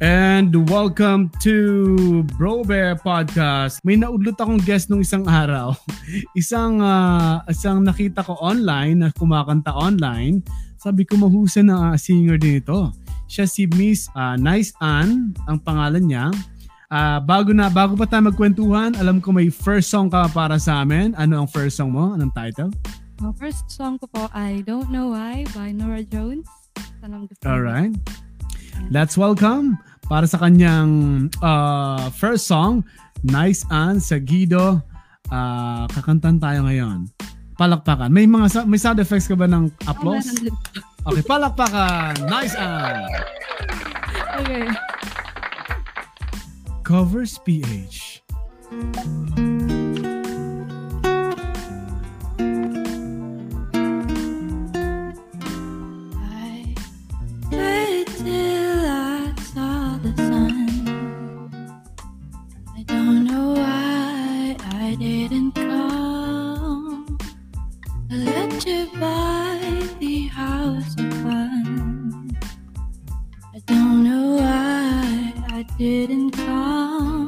And welcome to Bro Bear Podcast. May naudlot akong guest nung isang araw. isang uh, isang nakita ko online na kumakanta online. Sabi ko mahusay na uh, singer din ito. Siya si Miss uh, Nice Ann, ang pangalan niya. Uh, bago na bago pa tayo magkwentuhan, alam ko may first song ka para sa amin. Ano ang first song mo? Anong title? Ang first song ko po I Don't Know Why by Nora Jones. All right. Let's welcome para sa kanyang uh, first song, Nice Ann sa Guido. Uh, kakantan tayo ngayon. Palakpakan. May mga may sound effects ka ba ng applause? Okay, palakpakan. Nice Ann. Okay. Covers PH. don't know why I didn't come.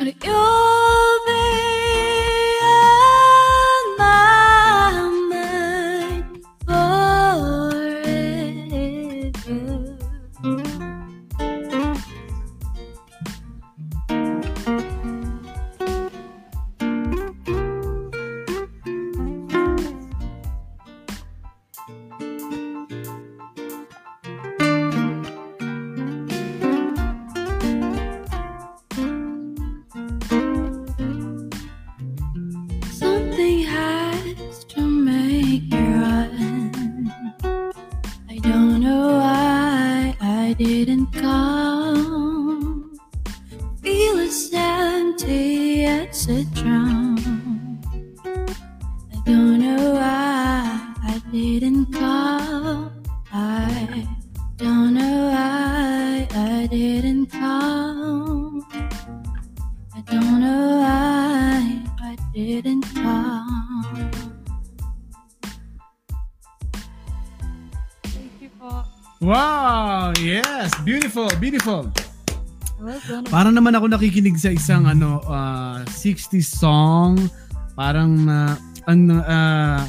Parang naman ako nakikinig sa isang ano uh, 60s song. Parang na uh, ang uh,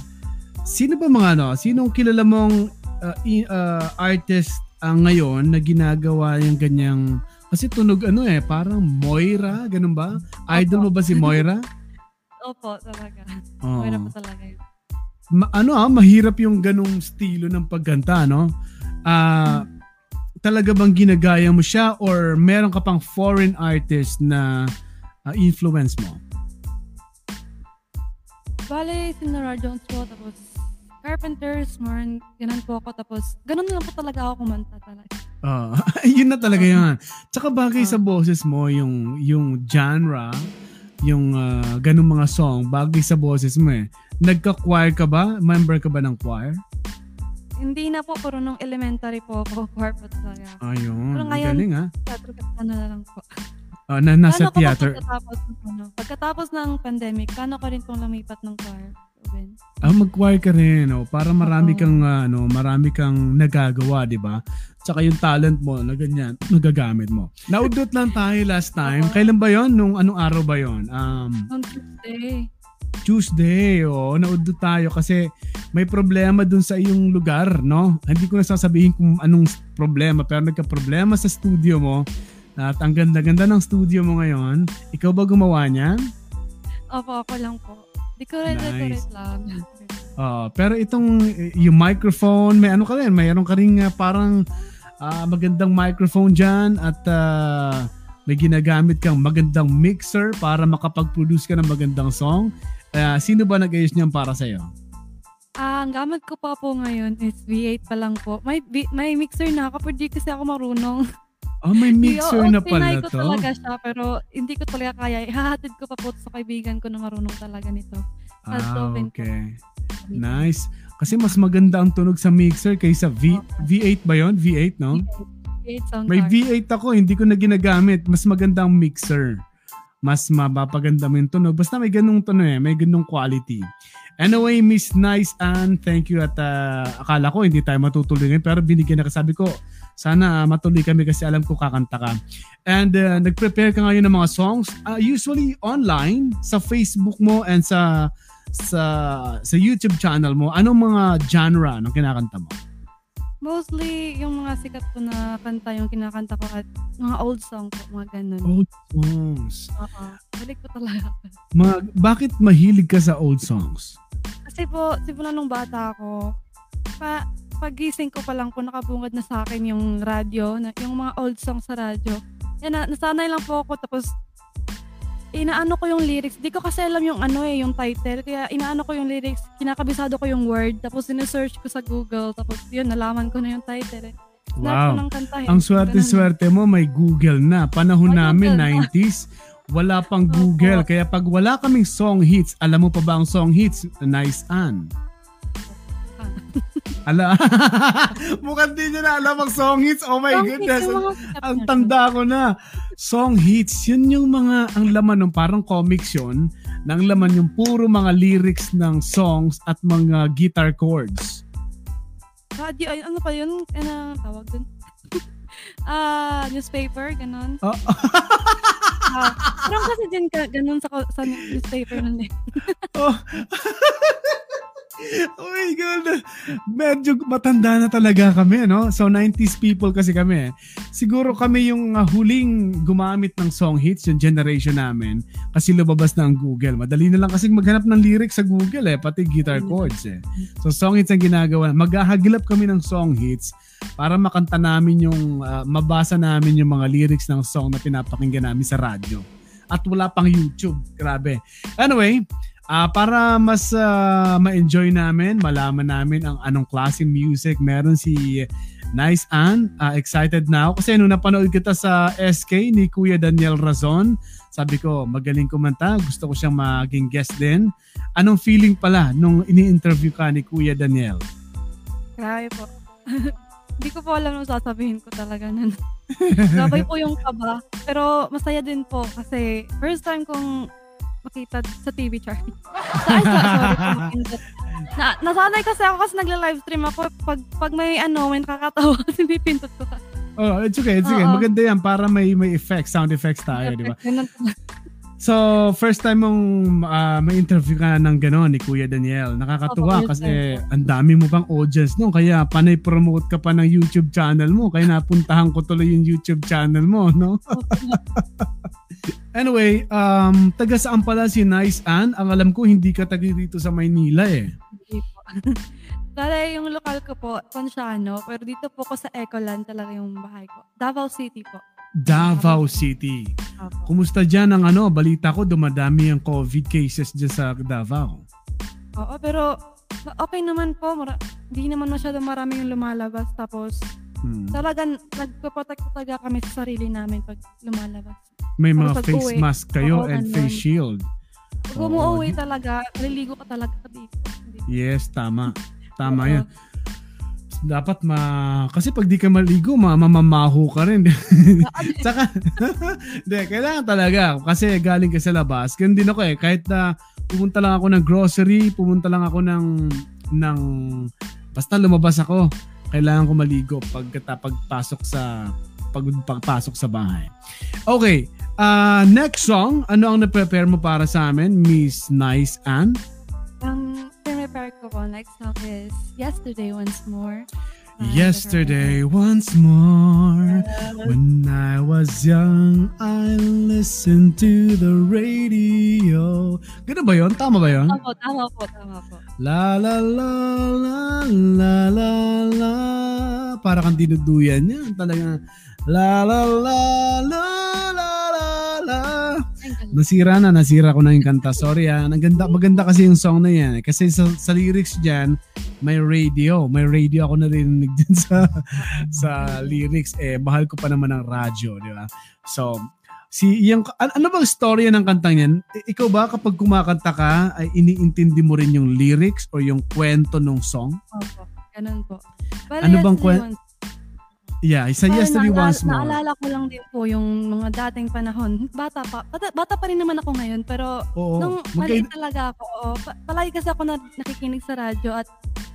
sino ba mga ano? Sinong kilala mong uh, uh, artist uh, ngayon na ginagawa yung ganyang kasi tunog ano eh, parang Moira, ganun ba? Idol Opo. mo ba si Moira? Opo, talaga. Oh. Moira pa talaga yun. Ma- ano ah, mahirap yung ganung estilo ng pagkanta, no? Ah, uh, talaga bang ginagaya mo siya or meron ka pang foreign artist na uh, influence mo? Bale, si Nora Jones po, tapos Carpenters, more ganun po ako. Tapos, ganun lang po talaga ako kumanta talaga. Uh, yun na talaga yan. Tsaka bagay uh, sa boses mo, yung, yung genre, yung uh, ganung mga song, bagay sa boses mo eh. Nagka-choir ka ba? Member ka ba ng choir? Hindi na po, pero nung elementary po ako, corporate talaga. Ayun, pero ngayon, galing ha? Theater ka na lang po. Uh, na nasa ano theater. Pagkatapos, ano, pagkatapos ng pandemic, paano ko rin pong lumipat ng choir? Beethoven. Ah, mag-choir ka rin, oh, para marami kang ah, ano, marami kang nagagawa, 'di ba? Tsaka yung talent mo na ganyan, nagagamit mo. Naudot lang tayo last time. Kailan ba 'yon? Nung anong araw ba 'yon? Um, On Tuesday. Tuesday, oh, naudot tayo kasi may problema dun sa iyong lugar, no? Hindi ko na sasabihin kung anong problema, pero nagka-problema sa studio mo at ang ganda-ganda ng studio mo ngayon. Ikaw ba gumawa niyan? Opo, ako lang po. Decorate, Nice. decorate lang. Ah, pero itong eh, yung microphone, may ano ka rin, mayroon ka rin ah, parang ah, magandang microphone dyan at ah, may ginagamit kang magandang mixer para makapag-produce ka ng magandang song. Ah, sino ba nag-ayos niyan para sa'yo? Ah, ang gamit ko pa po ngayon is V8 pa lang po. May may mixer na ako, pero di kasi ako marunong. Oh, may mixer na pala ko to. talaga siya, pero hindi ko talaga kaya. Ihahatid ko pa po sa kaibigan ko na marunong talaga nito. Ah, po. okay. Nice. Kasi mas maganda ang tunog sa mixer kaysa V V8 ba 'yon? V8, no? V8 sound May card. V8 ako, hindi ko na ginagamit. Mas maganda ang mixer. Mas mapapaganda mo yung tunog. Basta may ganung tunog eh, may ganung quality. Anyway, Miss Nice Ann, thank you at ah, akala ko hindi tayo matutuloy ngayon pero binigyan na kasabi ko sana ah, matuloy kami kasi alam ko kakanta ka. And ah, nag-prepare ka ngayon ng mga songs ah, usually online sa Facebook mo and sa sa sa YouTube channel mo. Anong mga genre ng kinakanta mo? Mostly, yung mga sikat po na kanta yung kinakanta ko at mga old song po, mga ganun. Old songs. Oo. Balik po talaga. Mga, bakit mahilig ka sa old songs? Kasi po, simula nung bata ako, pa, pagising ko pa lang po, nakabungad na sa akin yung radyo, na, yung mga old songs sa radyo. Yan na, nasanay lang po ako, tapos inaano ko yung lyrics. Di ko kasi alam yung ano eh, yung title. Kaya inaano ko yung lyrics, kinakabisado ko yung word, tapos sinesearch ko sa Google, tapos yun, nalaman ko na yung title eh. Wow. kantahin. Ang Ganun. swerte-swerte mo, may Google na. Panahon namin, Google na. 90s, wala pang. Google. Kaya pag wala kaming song hits, alam mo pa ba ang song hits? Nice Ann. Ala, mukhang di niya na alam ang song hits. Oh my Song goodness. hits Ang na tanda ko na. Song hits, yun yung mga, ang laman ng parang comics yun, na ang laman yung puro mga lyrics ng songs at mga guitar chords. Radio, ay, ano pa yun? Ano tawag dun? Ah, newspaper, ganun. Oh. Ah, parang kasi din ka, ganun sa, sa newspaper nun eh. Oh. oh my God. Medyo matanda na talaga kami, no? So, 90s people kasi kami. Siguro kami yung uh, huling gumamit ng song hits, yung generation namin. Kasi lumabas na ang Google. Madali na lang kasi maghanap ng lyrics sa Google eh, pati guitar chords eh. So, song hits ang ginagawa. Maghahagilap kami ng song hits para makanta namin yung, uh, mabasa namin yung mga lyrics ng song na pinapakinggan namin sa radyo. At wala pang YouTube. Grabe. Anyway, Ah, para mas ah, ma-enjoy namin, malaman namin ang anong klase music meron si Nice Ann. Ah, excited na ako kasi nung napanood kita sa SK ni Kuya Daniel Razon, sabi ko magaling kumanta, gusto ko siyang maging guest din. Anong feeling pala nung ini-interview ka ni Kuya Daniel? Grabe po. Hindi ko po alam nung sasabihin ko talaga nun. Gabay po yung kaba. Pero masaya din po kasi first time kong makita sa TV sa- sorry. Na, nasanay kasi ako kasi nagla-livestream ako. Pag, pag may ano, may nakakatawa kasi pipindot ko. Oh, it's okay, it's okay. Oo. Maganda yan para may may effects, sound effects tayo, di ba? So, first time mong ah, may interview ka ng gano'n ni Kuya Daniel. Nakakatuwa first kasi time ang dami mo pang audience no Kaya panay promote ka pa ng YouTube channel mo. Kaya napuntahan ko tuloy yung YouTube channel mo, no? anyway, um, taga saan pala si Nice Ann? Ang alam ko, hindi ka taga dito sa Maynila eh. Hindi po. Dahil yung lokal ko po, Ponciano, pero dito po ko sa Ecoland talaga yung bahay ko. Davao City po. Davao City. Opo. Kumusta dyan ang ano? Balita ko, dumadami ang COVID cases dyan sa Davao. Oo, pero okay naman po. Mara- Hindi naman masyado marami yung lumalabas. Tapos Hmm. talagang nagpo-protect talaga kami sa sarili namin pag lumalabas. May mga face mask kayo Oo, and ganun. face shield. Pag Oo, umuwi talaga, naliligo ka talaga dito. Yes, tama. Tama Oo. yan. Dapat ma... Kasi pag di ka maligo, ma mamamaho ka rin. Tsaka, hindi, kailangan talaga. Kasi galing ka sa labas. Ganun din ako eh. Kahit na pumunta lang ako ng grocery, pumunta lang ako ng ng basta lumabas ako. Kailangan ko maligo pagkata pagpasok sa pag pagpasok sa bahay. Okay, uh, next song, ano ang na-prepare mo para sa amin, Miss Nice Ann? Ang prepare ko po next song is Yesterday Once More. Yesterday once more When I was young I listened to the radio Ganun ba yun? Tama ba yun? Tama po, tama po, tama po. La la la la la la la Para kang dinuduyan yan talaga La la la la la la la Nasira na, nasira ko na yung kanta. Sorry ah. Maganda, maganda kasi yung song na yan. Kasi sa, sa lyrics dyan, may radio. May radio ako narinig din sa sa lyrics. Eh, mahal ko pa naman ang radyo, di ba? So, si yung ano, bang story ng kantang yan? Ikaw ba kapag kumakanta ka ay iniintindi mo rin yung lyrics or yung kwento ng song? Opo, ganun po. Bale, Ano bang yesterday kwen- once- Yeah, sa Parang yesterday naala- once more. Naalala ko lang din po yung mga dating panahon. Bata pa. Bata, bata pa rin naman ako ngayon. Pero Oo. nung maliit talaga ako, oo, pa- palagi kasi ako na, nakikinig sa radyo. At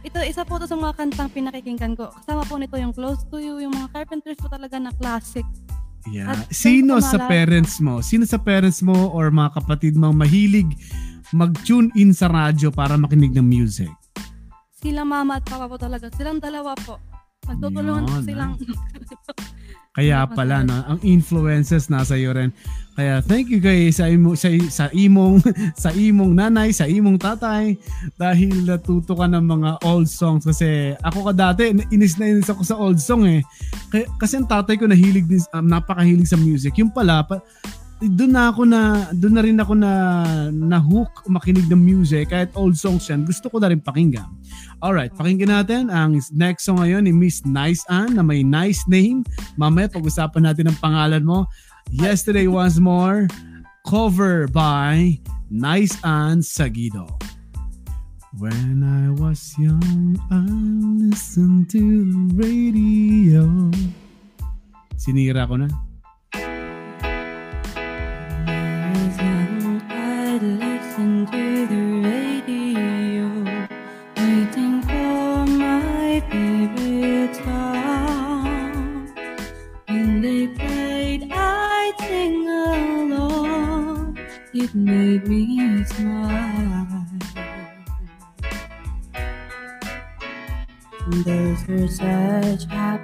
ito, isa po to sa mga kantang pinakikinggan ko. Kasama po nito yung Close to You, yung mga Carpenters po talaga na classic. Yeah. At Sino sa maalala- parents mo? Sino sa parents mo or mga kapatid mo mahilig mag-tune in sa radyo para makinig ng music? Sila mama at papa po talaga. Silang dalawa po. Nagtutulungan Yun, silang... Kaya pala no, ang influences nasa iyo rin. Kaya thank you guys sa imo sa, sa imong sa imong nanay, sa imong tatay dahil natuto ka ng mga old songs kasi ako ka dati inis na inis ako sa old song eh. Kaya, kasi ang tatay ko nahilig din um, napakahilig sa music. Yung pala pa, doon na ako na doon na rin ako na na hook makinig ng music kahit old songs yan gusto ko na rin pakinggan. Alright pakinggan natin ang next song ngayon ni Miss Nice Ann na may nice name. Mamaya pag-usapan natin ang pangalan mo. Yesterday Once More cover by Nice Ann Sagido. When I was young I listened to the radio. Sinira ko na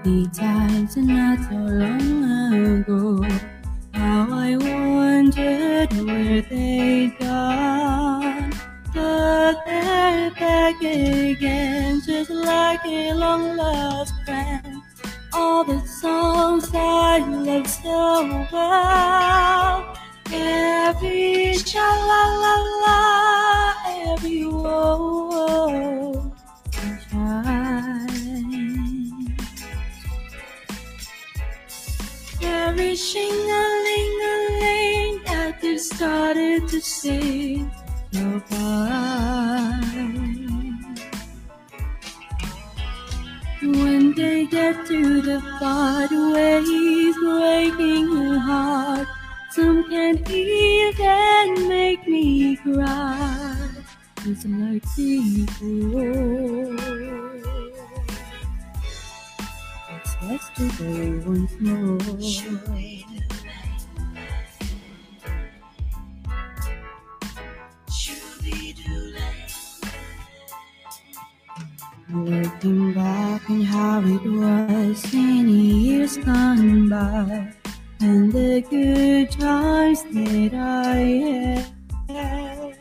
你在 Every shing-a-ling-a-ling that you started to so fine. When they get to the part where he's breaking her heart, some can even make me cry. It's like before. Yesterday once more. Looking back on how it was many years gone by, and the good times that I had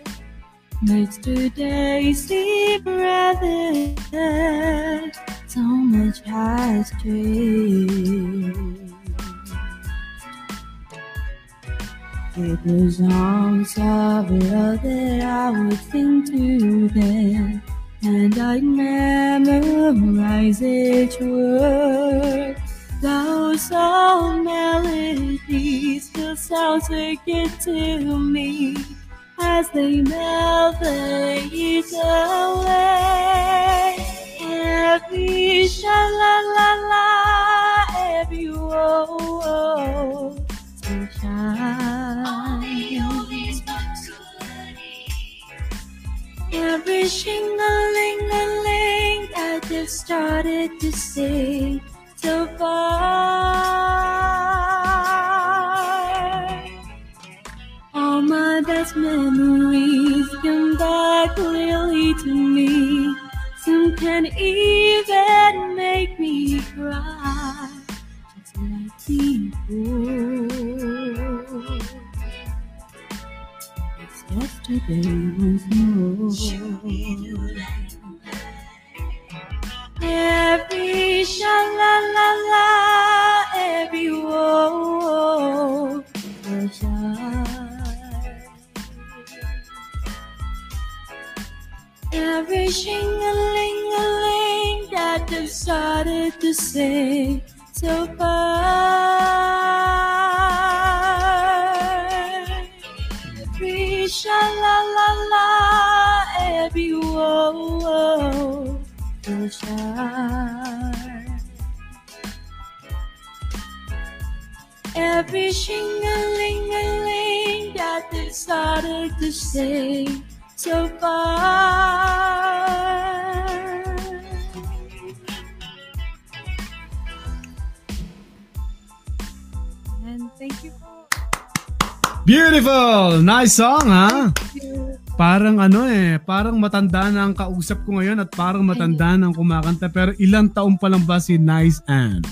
makes today seem rather sad. So much changed. It was songs of that I would sing to them, and I'd memorize each word. Those old melodies still sound so good to me as they melt the years away every sha la la la, every oh oh, sunshine. Only, only every shingle ling a ling that just started to sing so far. All my best memories come back clearly to me. Can even make me cry, just like before. It's yesterday once more. Every sha la la la, every will. Every shing-a-ling-a-ling then started to say so far. Reach la la la, every woe, oh, oh, Every shing-a-ling-a-ling that they started to say so far. Thank you po. Beautiful! Nice song, ha? Thank you. Parang ano eh, parang matanda na ang kausap ko ngayon at parang matanda na ang kumakanta. Pero ilang taon pa lang ba si Nice Ann?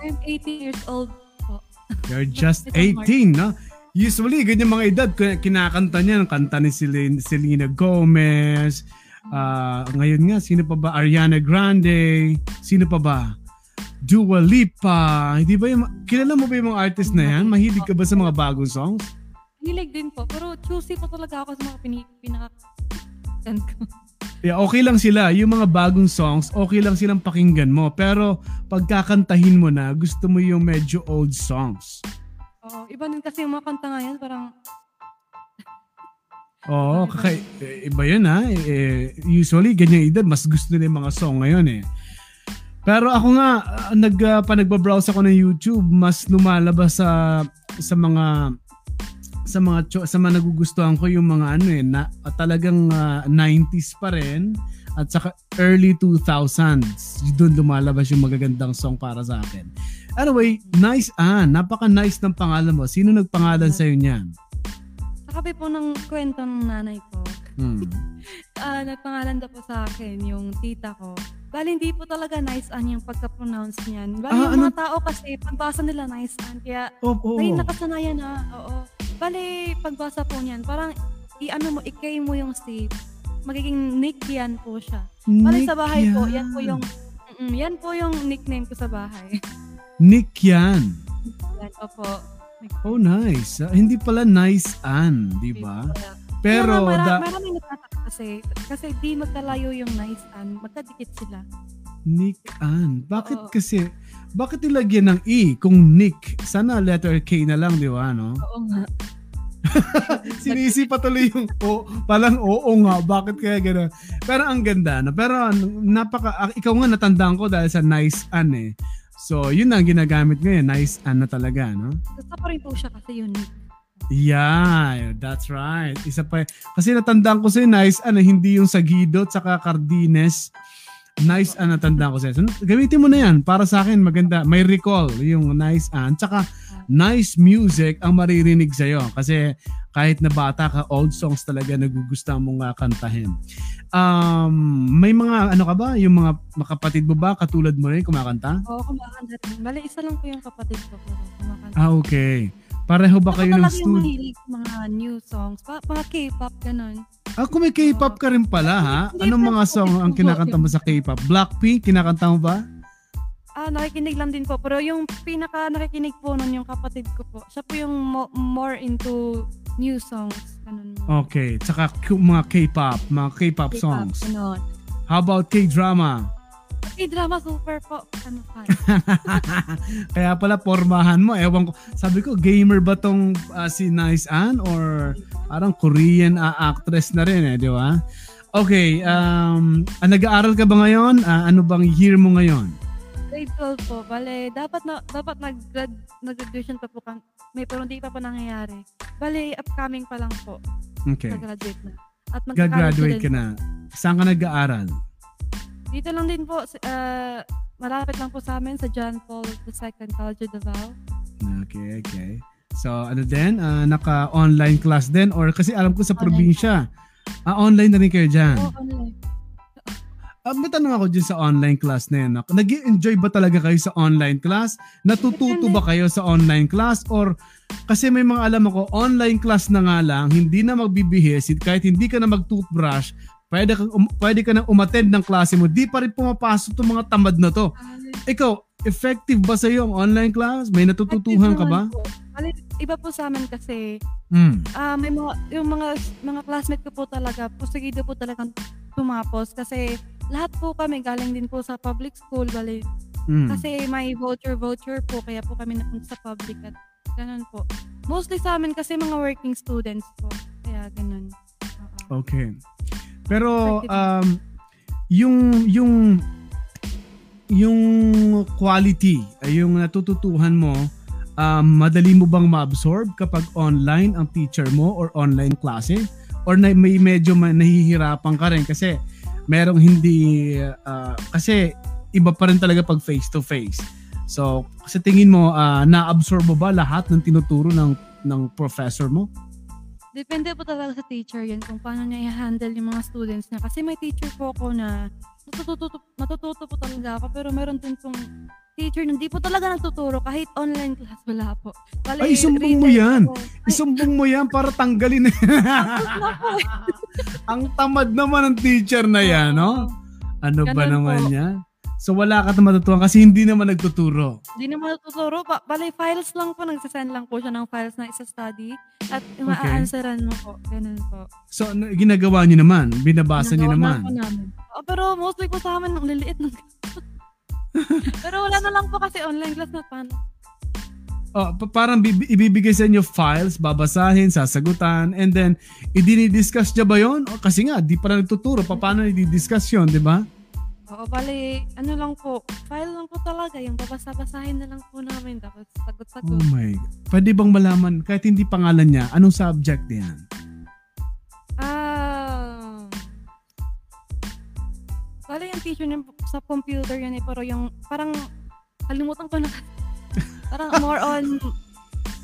I'm 18 years old po. You're just Ito, Mark. 18, no? Usually, ganyan mga edad, kinakanta niya, ang kanta ni Selena, Selena Gomez. Ah, ngayon nga, sino pa ba? Ariana Grande. Sino pa ba? Dua Lipa. Hindi ba yung, kilala mo ba yung mga artist na yan? Mahilig ka ba sa mga bagong songs? Hilig din po. Pero choosy po talaga ako sa mga pini- pinaka ko. Yeah, okay lang sila. Yung mga bagong songs, okay lang silang pakinggan mo. Pero pagkakantahin mo na, gusto mo yung medyo old songs. Oo, iba din kasi yung mga kanta ngayon, parang Oo, kakay, eh, iba yun ha. Eh, usually, ganyan edad, mas gusto nila yung mga song ngayon eh. Pero ako nga, ah, nag, uh, pa nagbabrowse ako ng YouTube, mas lumalabas sa sa mga sa mga sa mga nagugustuhan ko yung mga ano eh na ah, talagang ah, 90s pa rin at saka early 2000s. Doon lumalabas yung magagandang song para sa akin. Anyway, nice ah, napaka-nice ng pangalan mo. Sino nagpangalan sa niyan? nakabi po ng kwento ng nanay ko. Hmm. Ah, nagpangalan daw po sa akin yung tita ko. Bali, hindi po talaga nice an yung pagka-pronounce niyan. Bali, Ah, yung ano- mga tao kasi, pagbasa nila nice an. Kaya, Oh, oh. may nakasanayan na. Oo. Bali, pagbasa po niyan, parang, i-ano mo, i-kay mo yung state. Magiging Nick yan po siya. Bali, sa bahay po, yan po yung, mm, yan po yung nickname ko sa bahay. Nick yan. yan, opo. Oh, nice. Ah, hindi pala nice Ann, di ba? Pero, Kaya nga, da, mara- maraming kasi, kasi di magkalayo yung nice an, magkadikit sila. Nick Ann. Bakit Oo. kasi, bakit nilagyan ng E kung Nick? Sana letter K na lang, di ba, no? Oo nga. Sinisi pa tuloy yung O. Palang oo nga, bakit kaya gano'n? Pero ang ganda, no? Pero napaka, ah, ikaw nga natandaan ko dahil sa nice Ann eh. So, yun na ang ginagamit ngayon. Nice Ann na talaga, no? Gusto ko rin po siya kasi unique. Yeah, that's right. Isa pa. Kasi natandaan ko sa'yo, nice, ano, hindi yung Sagido at saka Cardines. Nice, ano, natandaan ko sa'yo. So, gamitin mo na yan. Para sa akin, maganda. May recall, yung nice, an. Tsaka, nice music ang maririnig sa'yo. Kasi, kahit na bata ka, old songs talaga nagugustuhan mong uh, kantahin. Um, may mga, ano ka ba? Yung mga makapatid mo ba? Katulad mo rin, kumakanta? Oo, kumakanta rin. Bali, isa lang po yung kapatid ko. Kumakanta. Ah, okay. Pareho ba kayo ng studio? mahilig sa mga new songs. Pa, mga K-pop, ganun. Ah, kung may K-pop ka rin pala ha? Anong mga song ang kinakanta mo sa K-pop? Blackpink, kinakanta mo ba? Ah, nakikinig lang din po. Pero yung pinaka nakikinig po nun yung kapatid ko po. Siya po yung mo- more into new songs. Ganun. Okay, tsaka k- mga K-pop, mga K-pop K-pop, songs. Ganun. How about K-drama? K-drama super po. Ano fan. Kaya pala pormahan mo, ewan ko. Sabi ko, gamer ba tong ah, si Nice Ann or parang Korean ah, actress na rin eh, di ba? Okay, um, ah, nag-aaral ka ba ngayon? Ah, ano bang year mo ngayon? Grade 12 po. Bale, dapat na dapat nag-grad, nag-graduation pa po kang, may pero hindi pa po nangyayari. Bale, upcoming pa lang po. Okay. Nag-graduate na. At magka-college ka na. Saan ka nag-aaral? Dito lang din po, ah, malapit lang po sa amin sa John Paul II College of Davao. Okay, okay. So, ano din? ah, naka-online class din? Or kasi alam ko sa Online probinsya, ah, online na rin kayo dyan. Oo, online. Ah, may tanong ako dyan sa online class na yun. nag enjoy ba talaga kayo sa online class? Natututo ba kayo sa online class? Or kasi may mga alam ako, online class na nga lang, hindi na magbibihis, kahit hindi ka na mag-toothbrush, pwede ka, um, pwede ka na umattend ng klase mo, di pa rin pumapasok itong mga tamad na to. Ikaw, effective ba sa iyo ang online class? May natututuhan ka ba? po. Iba po sa amin kasi, Mm. ah may mga, yung mga, mga classmate ko po talaga, pusigido po talagang tumapos kasi lahat po kami galing din po sa public school, bali, Mm. kasi may voucher-voucher po, kaya po kami napunta sa public at ganun po. Mostly sa amin kasi mga working students po, kaya ganun. Oo. Okay. Pero um yung yung yung quality, ay yung natututuhan mo, um, madali mo bang ma-absorb kapag online ang teacher mo or online klase? Or na, may medyo ma- nahihirapan ka rin kasi merong hindi, uh, kasi iba pa rin talaga pag face to face. So, sa tingin mo, uh, na-absorb mo ba lahat ng tinuturo ng ng professor mo? Depende po talaga sa teacher yan kung paano niya i-handle yung mga students niya. Kasi may teacher po ako na natututo, matututo po talaga ako pero meron din pong teacher na hindi po talaga nagtuturo kahit online class wala po. Bale, Ay, isumbong mo yan. po. Ay, Isumbong mo yan para tanggalin eh. Ang tamad naman ng teacher na yan, no? Ano ba Ganun naman po. yan? So wala ka na matutuwa kasi hindi naman nagtuturo. Hindi naman natuturo. Ba, bale, files lang po. Nagsasend lang po siya ng files na isa-study. At ma-answeran mo po. Ganun po. So ano, ginagawa niyo naman, binabasa niyo naman. na namin. Oo, pero mostly po sa amin, ang liliit ng Pero wala na lang po kasi online class na paano. Oh, pa- parang bibi- ibibigay sa inyo files, babasahin, sasagutan, and then idini-discuss niya ba yon? O, kasi nga, di pa na nagtuturo, pa- paano i-discuss yun, di ba? Oo, bali, ano lang po, file lang po talaga, yung babasa-basahin na lang po namin, tapos Oh sagot-sagot. my Pwede bang malaman, kahit hindi pangalan niya, anong subject niyan? Ah, bali yung teacher niya sa computer yun eh, pero yung, parang, kalimutan ko na, parang more on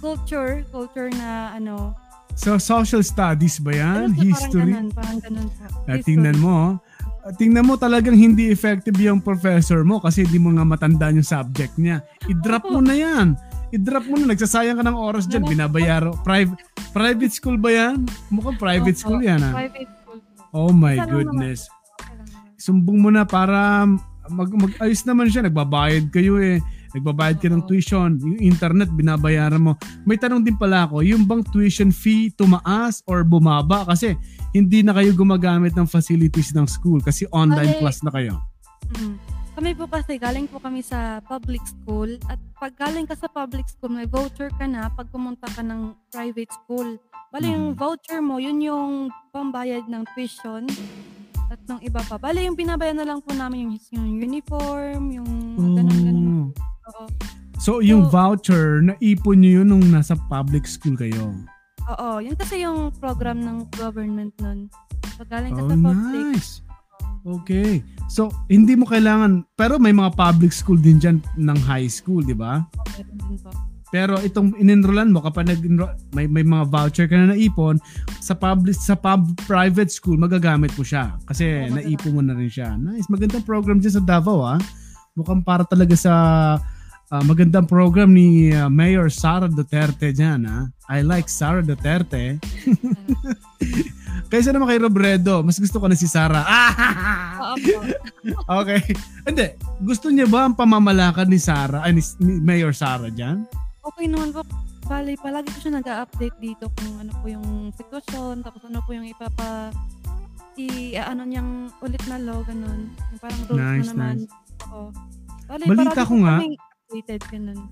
culture, culture na ano, So, social studies ba yan? Ano History? Parang ganun, parang ganun po. Ah, History. tingnan mo, ah, tingnan mo talagang hindi effective yung professor mo kasi hindi mo nga matandaan yung subject niya. I-drop mo na yan. I-drop mo na. Nagsasayang ka ng oras dyan. Binabayaro. Private, private school ba yan? Mukhang private school yan ah. Private school po. Oh my goodness. Sumbong mo na para mag, mag-ayos naman siya. Nagbabayad kayo eh. Nagbabayad ka ng tuition. Yung internet, binabayaran mo. May tanong din pala ako, yung bang tuition fee tumaas or bumaba? Kasi hindi na kayo gumagamit ng facilities ng school kasi online Bale, class na kayo. Mm. Kami po kasi galing po kami sa public school at pag galing ka sa public school may voucher ka na pag pumunta ka ng private school. Bali yung Mhm. voucher mo, yun yung pambayad ng tuition at ng iba pa. Bali yung binabayad na lang po namin yung, yung uniform, yung. Oh. Oo. So yung So- voucher, naipon nyo yun nung nasa public school kayo. Oo, yun kasi yung program ng government nun. Pag galing Oh, sa public, nice. Okay. So, hindi mo kailangan, pero may mga public school din dyan ng high school, di ba? okay din po. Pero itong in-enrollan mo kapag nag may may mga voucher ka na naipon sa public sa pub private school magagamit mo siya kasi Oo, naipon mo na rin siya. Nice, magandang program diyan sa Davao ah. Mukhang para talaga sa ah, magandang program ni ah, Mayor Sara Duterte diyan ah. I like Sara Duterte. Kaysa naman kay Robredo, mas gusto ko na si Sara. Ah! Okay. Hindi, gusto niya ba ang pamamalakad ni Sara, ay ni, ni Mayor Sara diyan? Okay naman po. Bali, palagi po siya nag-update dito kung ano po yung sitwasyon, tapos ano po yung ipapa i ano niyang ulit na law, ganun. Yung parang rules Nice, na naman. nice. Oo. Bali, Balita ko nga- kaming updated, ganun.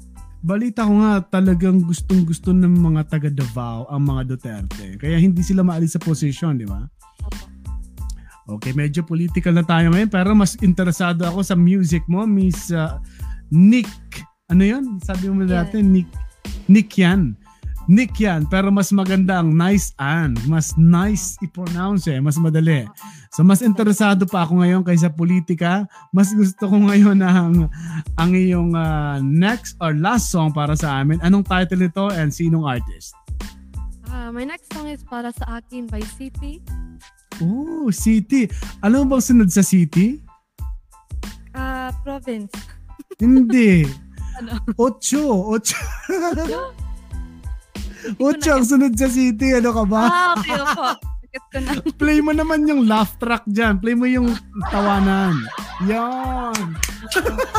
Balita ko nga talagang gustong-gusto ng mga taga Davao ang mga Duterte. Kaya hindi sila maalis sa posisyon, di ba? Okay, medyo political na tayo ngayon pero mas interesado ako sa music mo, Miss uh, Nick. Ano 'yon? Sabi mo Yeah. dati Nick Nick yan. Nick yan, pero mas maganda ang nice Ann. Mas nice i-pronounce eh, mas madali. So mas interesado pa ako ngayon kaysa politika. Mas gusto ko ngayon ang, ang iyong uh, next or last song para sa amin. Anong title nito and sinong artist? Uh, my next song is para sa akin by City. Oh, City. Alam mo bang sunod sa City? Uh, province. Hindi. Ano? Ocho. Ocho. Ocho ang sunod sa City. Ano ka ba? Ah, okay po. Get ko na. Play mo naman yung laugh track dyan. Play mo yung tawanan. Yan.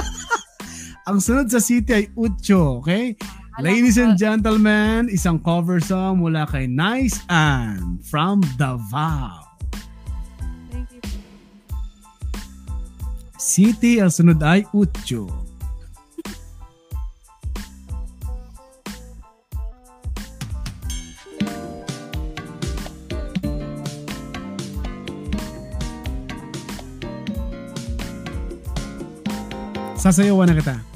ang sunod sa City ay Ucho. Okay? Ladies and gentlemen, isang cover song mula kay Nice Ann from Davao. Thank you. City, ang sunod ay Ucho. Sasayawan na kita.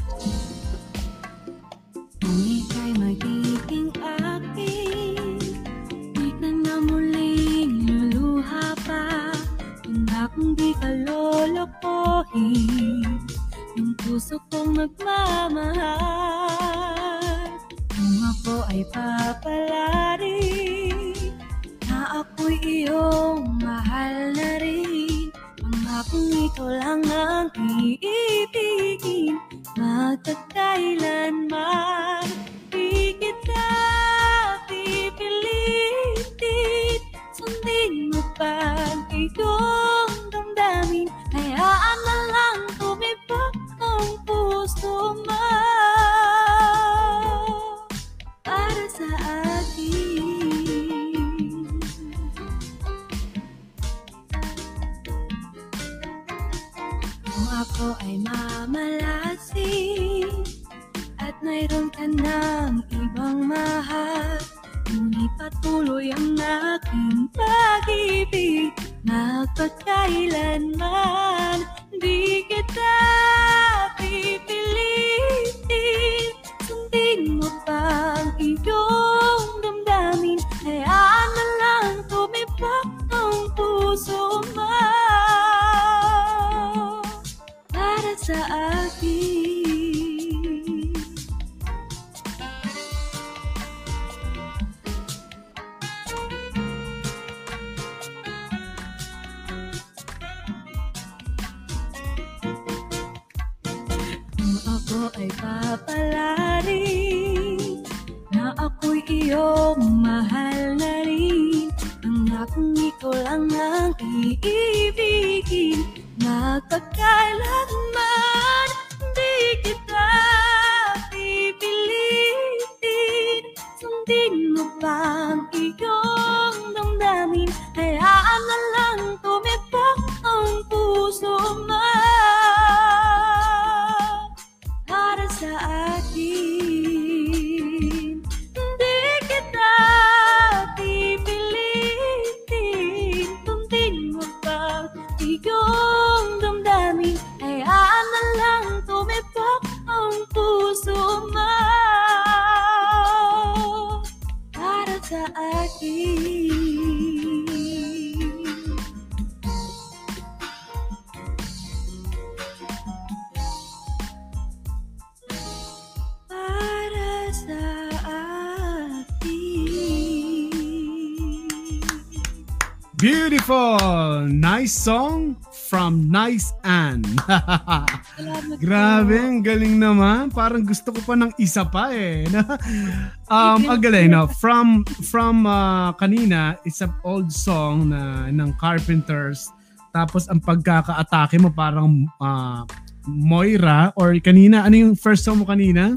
Grabe, ang galing naman. Parang gusto ko pa ng isa pa eh. um, ang galing, no? From, from uh, kanina, it's an old song na ng Carpenters. Tapos ang pagkaka-atake mo parang uh, Moira or kanina, ano yung first song mo kanina?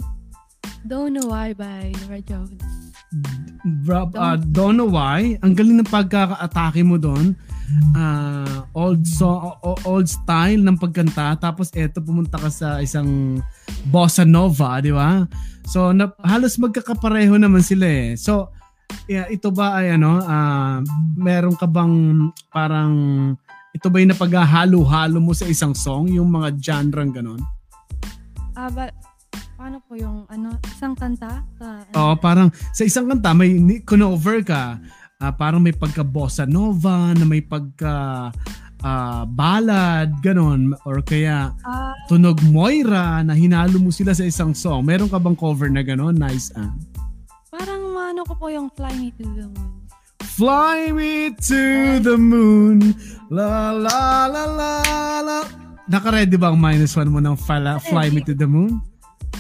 Don't Know Why by Nora Jones. Bra, uh, don't know why. Ang galing ng pagkaka-atake mo doon. Uh, old song, old style ng pagkanta. Tapos eto pumunta ka sa isang bossa nova, di ba? So na, halos magkakapareho naman sila eh. So yeah, ito ba ay ano, ah, meron ka bang parang ito ba yung napaghahalo-halo mo sa isang song, yung mga genre ganon? Ah, but paano po yung ano, isang kanta? Sa, ano? Oo, parang sa isang kanta may ni- cover ka, ah, parang may pagka bossa nova, na may pagka ah, ballad, ganon, or kaya Ah, tunog Moira na hinalo mo sila sa isang song. Meron ka bang cover na ganon? Nice, ah. parang ano ko po yung Fly Me to the Moon. Fly me to the moon. La la la la la. Naka-ready ba ang minus one mo ng fala, Fly Me to the Moon?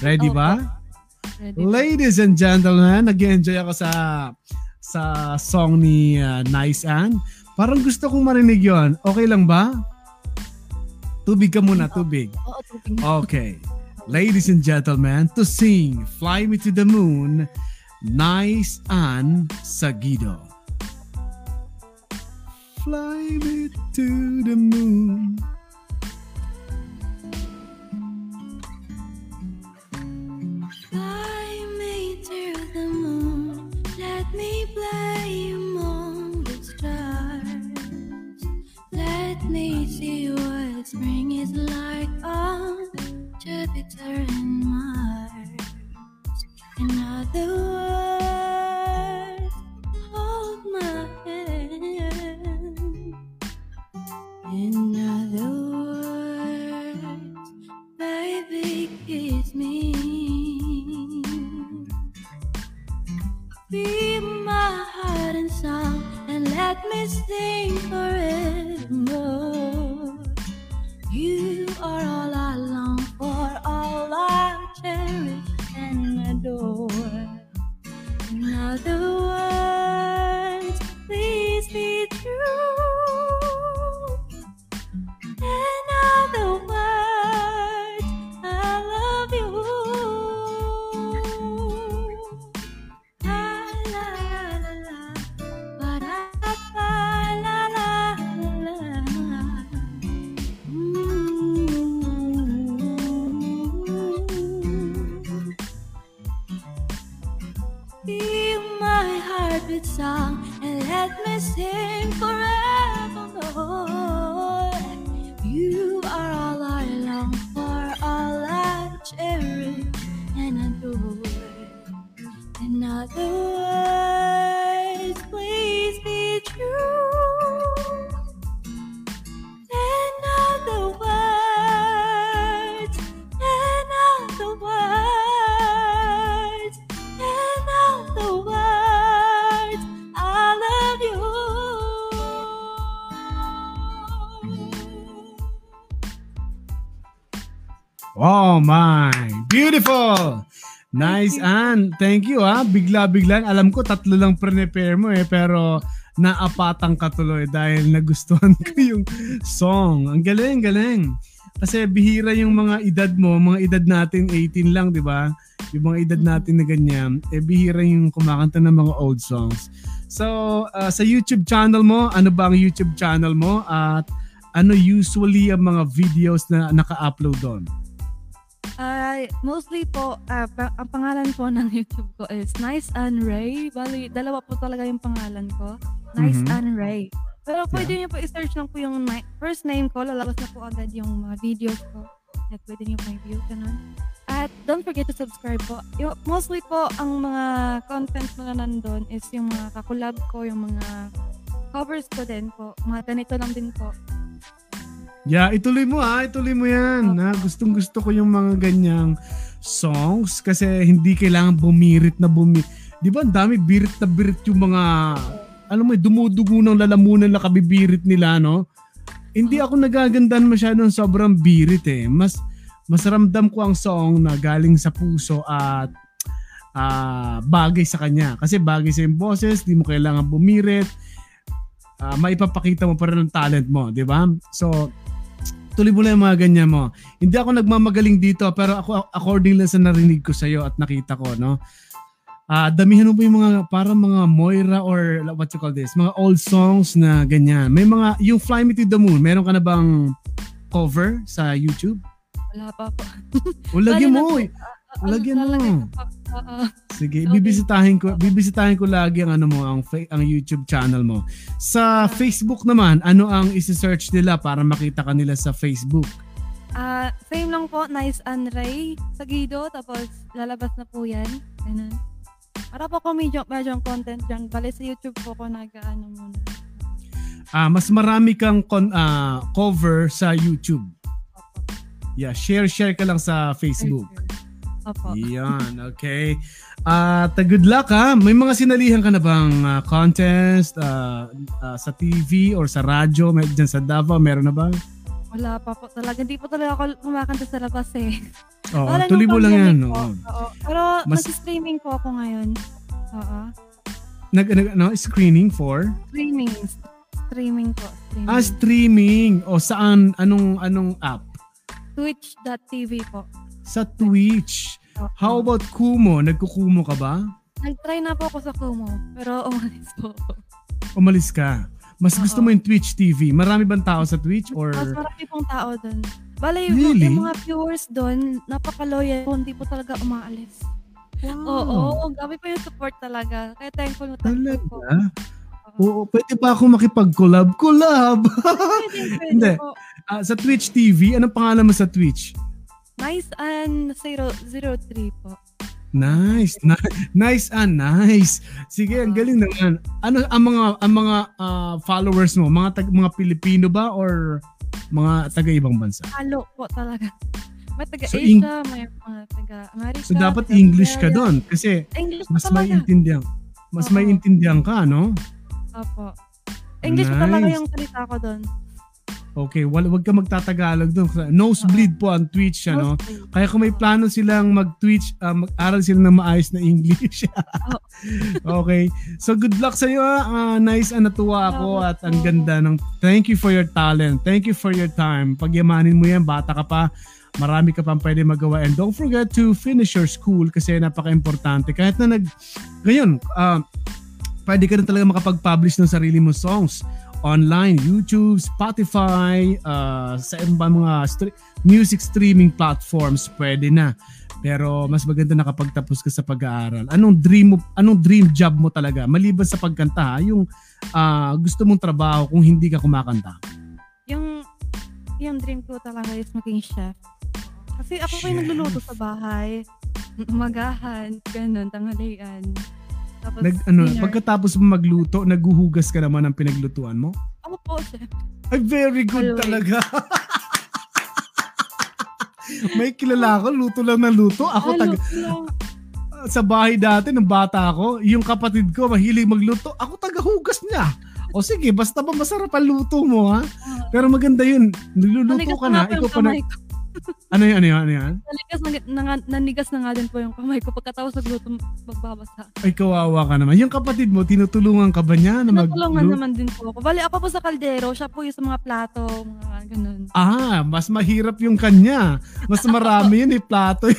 Ready ba? Ready? Ladies and gentlemen, nag-enjoy ako sa sa song ni uh, Nice Ann. Parang gusto kong marinig yon. Okay lang ba? Tubig ka muna, tubig. Oo, tubig. Okay. Ladies and gentlemen, to sing Fly Me to the Moon, Nice Ann Sagido. Fly me to the moon. Song and let me sing forevermore. You are all I long for, all I cherish and adore. In Thank you ha. Bigla-biglan. Alam ko tatlo lang prepare mo eh. Pero naapatang ka tuloy dahil nagustuhan ko yung song. Ang galing, galing. Kasi bihira yung mga edad mo, mga edad natin 18 lang, di ba? Yung mga edad natin na ganyan, eh bihira yung kumakanta ng mga old songs. So, uh, sa YouTube channel mo, ano ba ang YouTube channel mo? At ano usually ang mga videos na naka-upload doon? Ay, mostly po, ah, pa- ang pangalan po ng YouTube ko is Nice and Ray. Bali, dalawa po talaga yung pangalan ko. Nice Mhm. and Ray. Pero pwede niyo po i-search lang po yung ni- first name ko. Lalabas na po agad yung mga videos ko. At pwede niyo po i-view, ganun. At don't forget to subscribe po. Yung, mostly po, ang mga content na nandun is yung mga kakulab ko, yung mga covers ko din po. Mga ganito lang din po. Yeah, ituloy mo ah, ituloy mo yan. Ha? Gustong gusto ko yung mga ganyang songs kasi hindi kailangan bumirit na bumirit. Di ba ang dami birit na birit yung mga, alam mo, dumudugo ng lalamunan na kabibirit nila, no? Hindi ako nagagandahan masyadong sobrang birit eh. Mas, mas ramdam ko ang song na galing sa puso at ah, bagay sa kanya. Kasi bagay sa yung boses, di mo kailangan bumirit. Ah, maipapakita mo pa rin ang talent mo, di ba? So, tuloy mo lang yung mga ganyan mo. Hindi ako nagmamagaling dito, pero ako according lang sa narinig ko sa'yo at nakita ko, no? Ah, damihan mo po yung mga parang mga Moira or what you call this, mga old songs na ganyan. May mga yung Fly Me to the Moon, meron ka na bang cover sa YouTube? Wala pa po. O lagyan Bali na mo. po. eh. Lagyan mo. Oo. Sige, Okay. bibisitahin ko bibisitahin ko lagi ang ano mo, ang ang YouTube channel mo. Sa Facebook naman, ano ang isi-search nila para makita ka nila sa Facebook? Ah, same lang po, Nice and Ray sa Guido, tapos lalabas na po yan. Ganun. Para po ko medyo, medyo content dyan. Bale sa YouTube po ko nag-ano muna. Ah, mas marami kang kon, ah, cover sa YouTube. Yeah, share-share ka lang sa Facebook. Opo. Yan, okay. At uh, good luck ha. May mga sinalihan ka na bang ah, contest ah, ah, sa TV or sa radyo? May dyan sa Davao, meron na ba? Wala pa po talaga. Hindi po talaga ako kumakanta sa labas eh. Oo, Wala tuloy mo lang yan. Oo. Oo. Pero Mas- nag-streaming po ako ngayon. Oo. Nag, nag, ano, screening for? Streaming. Streaming po. Streaming. Ah, streaming. O saan? Anong anong app? Twitch.tv po. Sa Twitch. Oo. How about Kumo? Nagkukumo ka ba? Nag-try na po ako sa Kumu. Pero umalis po ako. Umalis ka. Mas gusto Oo. mo yung Twitch TV. Marami bang tao sa Twitch or Mas marami pong tao doon. Bale, yung, Really? yung mga viewers doon, napaka-loyal po. Hindi po talaga umaalis. Oo, gabi po yung support talaga. Kaya thankful na thankful po. Talaga? Oo. Oo, pwede ba ako makipag-collab? Collab! Pwede, pwede Hindi. po. Ah, sa Twitch TV, anong pangalan mo sa Twitch? Nice and 003 po. Nice. Na- nice and nice. Sige, ang galing naman. Ano ang mga ang mga ah, followers mo? Mga tag, mga Pilipino ba or mga taga ibang bansa? Halo po talaga. May So, taga-Asia, Eng- may mga taga-America. So dapat taga- English ka doon kasi English mas talaga. maiintindihan. Mas Oo. maiintindihan ka, no? Opo. English po talaga Nice. yung salita ko doon. Okay, wal wag ka magtatagalog doon. Nosebleed po ang Twitch, ano? Mostly. Kaya kung may plano silang mag-Twitch, ah, mag-aral sila ng maayos na English. okay. So good luck sa iyo. ah. nice and natuwa ako at ang ganda ng thank you for your talent. Thank you for your time. Pagyamanin mo yan, bata ka pa. Marami ka pang pwede magawa. And don't forget to finish your school kasi napaka-importante. Kahit na nag... Ngayon, ah, pwede ka na talaga makapag-publish ng sarili mo songs online, YouTube, Spotify, uh, sa iba mga stre- music streaming platforms, pwede na. Pero mas maganda na kapag tapos ka sa pag-aaral. Anong dream mo, anong dream job mo talaga? Maliban sa pagkanta, ha? yung ah, gusto mong trabaho kung hindi ka kumakanta. Yung, yung dream ko talaga is maging chef. Kasi ako yung Chef. nagluluto sa bahay. Umagahan, ganun, tanghalian. Tapos Nag, ano, dinner. pagkatapos mo magluto, naguhugas ka naman ng pinaglutuan mo? Ako po, chef. Ay, very good Always. talaga. May kilala ako, luto lang ng luto. Ako Ano taga, sa bahay dati nung bata ako, yung kapatid ko mahilig magluto, ako tagahugas niya. O sige, basta ba masarap ang luto mo ha? Pero maganda yun. Niluluto ka na ikaw pa na. Ano yan, ano yan, ano yan? Nanigas na, na, nanigas na nga din po yung kamay ko. Pagkatapos nagluto, magbabasa. Ay, kawawa ka naman. Yung kapatid mo, tinutulungan ka ba niya na mag Natulungan naman din po ako. Bali, ako po sa kaldero. Siya po yung sa mga plato, mga ganun. Ah, mas mahirap yung kanya. Mas marami yun eh, plato.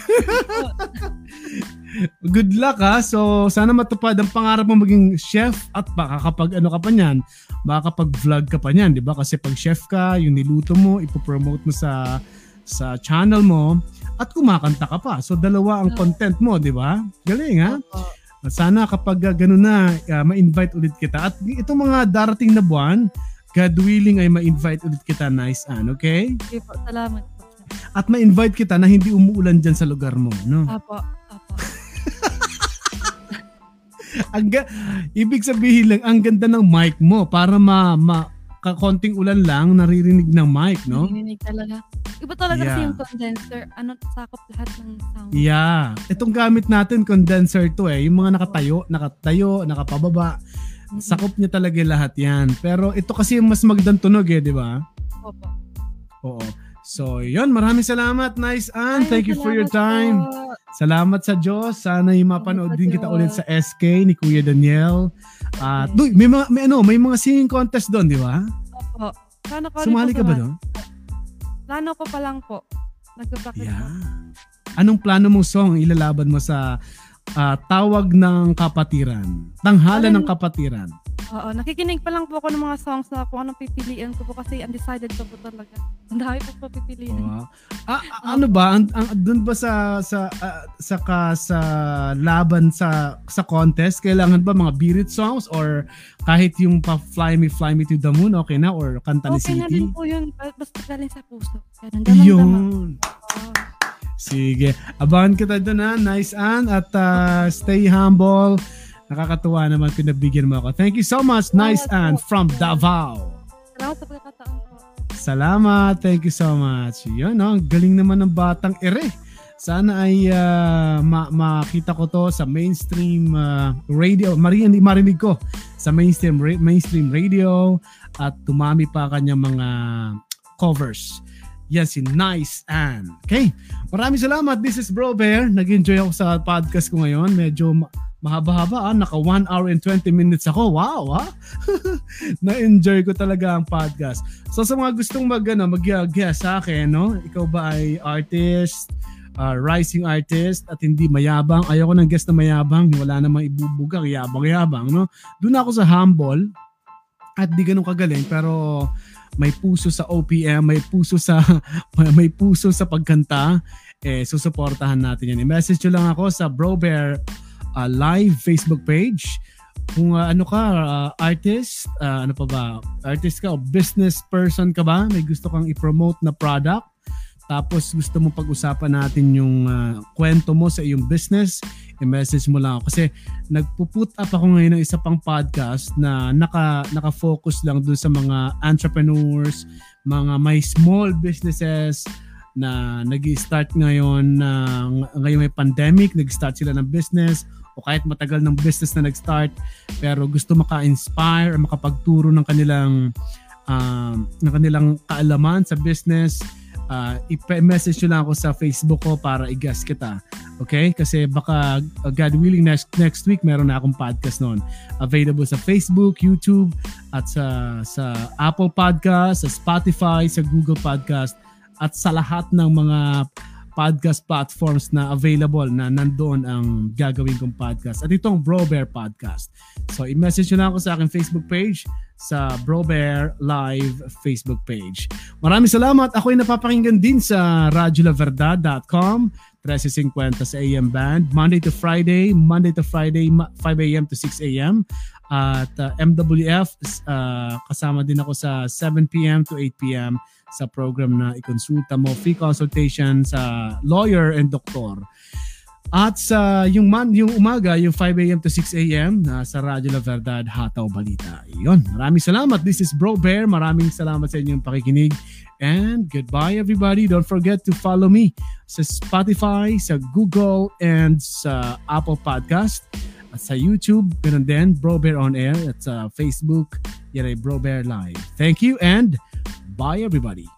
Good luck ha. So, sana matupad ang pangarap mo maging chef at baka kapag ano ka pa niyan, baka kapag vlog ka pa niyan, di ba? Kasi pag chef ka, yung niluto mo, ipopromote mo sa sa channel mo at kumakanta ka pa. So, dalawa ang Oo. content mo, di ba? Galing ha? Sana kapag uh, ganun na, uh, ma-invite ulit kita. At itong mga darating na buwan, God willing ay ma-invite ulit kita, nice an, okay? Okay po, salamat po. At ma-invite kita na hindi umuulan dyan sa lugar mo, no? Apo, apo. Ang ga- ibig sabihin lang, ang ganda ng mic mo para ma, ma kakonting ulan lang, naririnig ng mic, no? Narinig talaga. Iba talaga kasi Yeah. yung condenser. Ano, sakop lahat ng sound. Yeah. Itong gamit natin, condenser to eh. Yung mga nakatayo, nakatayo, nakapababa. Mm-mm. Sakop niya talaga lahat yan. Pero ito kasi yung mas magandang tunog eh, di ba? Opo. Oo. So, yun. Maraming salamat. Nice, Ann. Thank you for your time. salamat po. Salamat sa Diyos. Sana yung mapanood din kita ulit sa SK ni Kuya Daniel. At duy, may mga may ano, may mga singing contest doon, di ba? Opo. Plano ko Sumali ka ba doon? Plano ko pa lang po. Nagpa-practice Yeah. po. Anong plano mong song ilalaban mo sa ah, tawag ng kapatiran? Tanghala ng kapatiran. Oo, nakikinig pa lang po ako ng mga songs na kung anong pipiliin ko po kasi undecided pa po talaga. Ang dami po po pipiliin. Wow. Ah, ah, ano ba ang, ang doon ba sa sa ah, sa ka, sa laban sa sa contest kailangan ba mga birit songs or kahit yung pa Fly Me Fly Me to the Moon okay na or Kanta ni Okay na City? din po yun. ba- Basta galing sa puso. Ganun, damang-dama. Yun. Sige. Abangan kita doon ha. Nice Ann. At ah, stay humble. Nakakatuwa naman pinabigyan mo ako. Thank you so much, Nice Salamat Ann po. from Davao. Salamat sa pagkakataon po. Salamat. Thank you so much. Yun, no? Ang galing naman ng batang ere. Sana ay ah, ma- makita ko to sa mainstream ah, radio. Marinig, marinig ko sa mainstream ra- mainstream radio at tumami pa kanyang mga covers. Yan si Nice Ann. Okay. Maraming salamat. This is Bro Bear. Nag-enjoy ako sa podcast ko ngayon. Medyo mahaba-haba. Ah. Naka 1 hour and 20 minutes ako. Wow. Ha? Na-enjoy ko talaga ang podcast. So sa mga gustong mag, ano, mag-guest sa akin, no? ikaw ba ay artist, uh, rising artist at hindi mayabang. Ayoko ng guest na mayabang. Wala namang ibubugang, yabang-yabang. No? Doon ako sa humble at di ganun kagaling pero may puso sa OPM, may puso sa may puso sa pagkanta, eh susuportahan natin yan. I-message nyo lang ako sa Bro Bear uh, live Facebook page. Kung uh, ano ka, uh, artist, uh, ano pa ba, artist ka o business person ka ba, may gusto kang i-promote na product, tapos gusto mo pag-usapan natin yung uh, kwento mo sa iyong business, i-message mo lang ako. Kasi nagpo-put up ako ngayon ng isa pang podcast na naka, naka-focus lang dun sa mga entrepreneurs, mga may small businesses na nag start ngayon na ngayon may pandemic, nag-start sila ng business o kahit matagal ng business na nag-start pero gusto maka-inspire makapagturo ng kanilang um, ng kanilang kaalaman sa business uh, i-message nyo lang ako sa Facebook ko para i-guest kita. Okay? Kasi baka uh, God willing next next week meron na akong podcast noon. Available sa Facebook, YouTube at sa sa Apple Podcast, sa Spotify, sa Google Podcast at sa lahat ng mga podcast platforms na available na nandoon ang gagawin kong podcast. At itong Bro Bear Podcast. So, i-message nyo lang ako sa aking Facebook page sa Bro Bear Live Facebook page. Maraming salamat. Ako ay napapakinggan din sa radiolaverdad.com 1350 sa AM band. Monday to Friday, Monday to Friday, 5 a.m. to 6 a.m. At uh, MWF, uh, kasama din ako sa 7 p.m. to 8 p.m. sa program na ikonsulta mo. Free consultation sa lawyer and doktor. At sa yung man, yung umaga, yung 5 a.m. to 6 a.m. na sa Radyo La Verdad, Hataw Balita. Yun. Maraming salamat. This is Bro Bear. Maraming salamat sa inyong pakikinig. And goodbye everybody. Don't forget to follow me sa Spotify, sa Google, and sa Apple Podcast. At sa YouTube, ganun din, Bro Bear On Air. At sa Facebook, yan ay Bro Bear Live. Thank you and bye everybody.